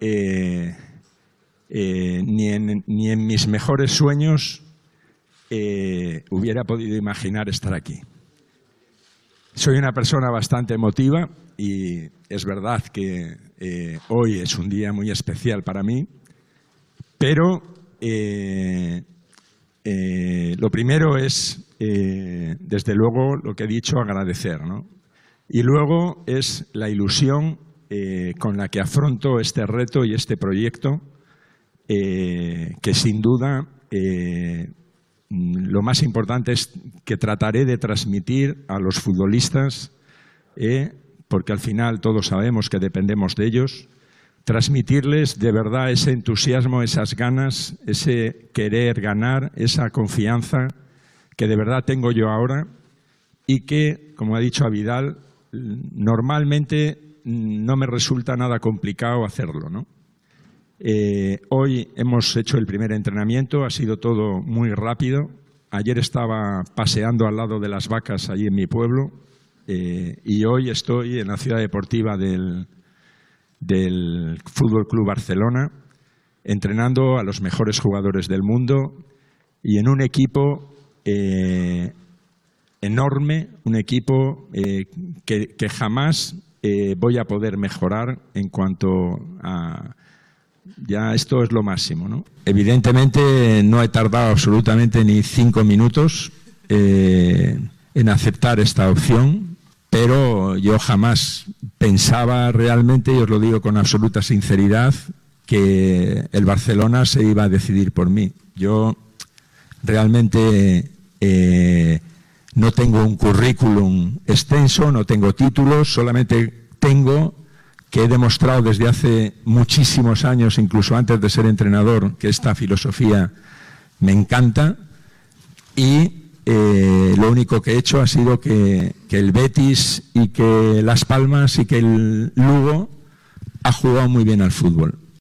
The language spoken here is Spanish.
eh, eh, ni, en, mis mejores sueños eh, hubiera podido imaginar estar aquí. Soy una persona bastante emotiva y es verdad que hoy es un día muy especial para mí, pero lo primero es, desde luego, lo que he dicho, agradecer. ¿no? Y luego es la ilusión con la que afronto este reto y este proyecto, que sin duda lo más importante es que trataré de transmitir a los futbolistas porque al final todos sabemos que dependemos de ellos, transmitirles de verdad ese entusiasmo, esas ganas, ese querer ganar, esa confianza que de verdad tengo yo ahora y que, como ha dicho Avidal, normalmente no me resulta nada complicado hacerlo. ¿no? Eh, hoy hemos hecho el primer entrenamiento, ha sido todo muy rápido. Ayer estaba paseando al lado de las vacas allí en mi pueblo, eh, y hoy estoy en la ciudad deportiva del, del Fútbol Club Barcelona, entrenando a los mejores jugadores del mundo y en un equipo eh, enorme, un equipo que, que, jamás voy a poder mejorar en cuanto a. Ya esto es lo máximo. ¿no? Evidentemente no he tardado absolutamente ni cinco minutos en aceptar esta opción pero yo jamás pensaba realmente, y os lo digo con absoluta sinceridad, que el Barcelona se iba a decidir por mí. Yo realmente eh, no tengo un currículum extenso, no tengo títulos, solamente tengo que he demostrado desde hace muchísimos años, incluso antes de ser entrenador, que esta filosofía me encanta y eh, lo único que he hecho ha sido que, el Betis y que Las Palmas y que el Lugo ha jugado muy bien al fútbol.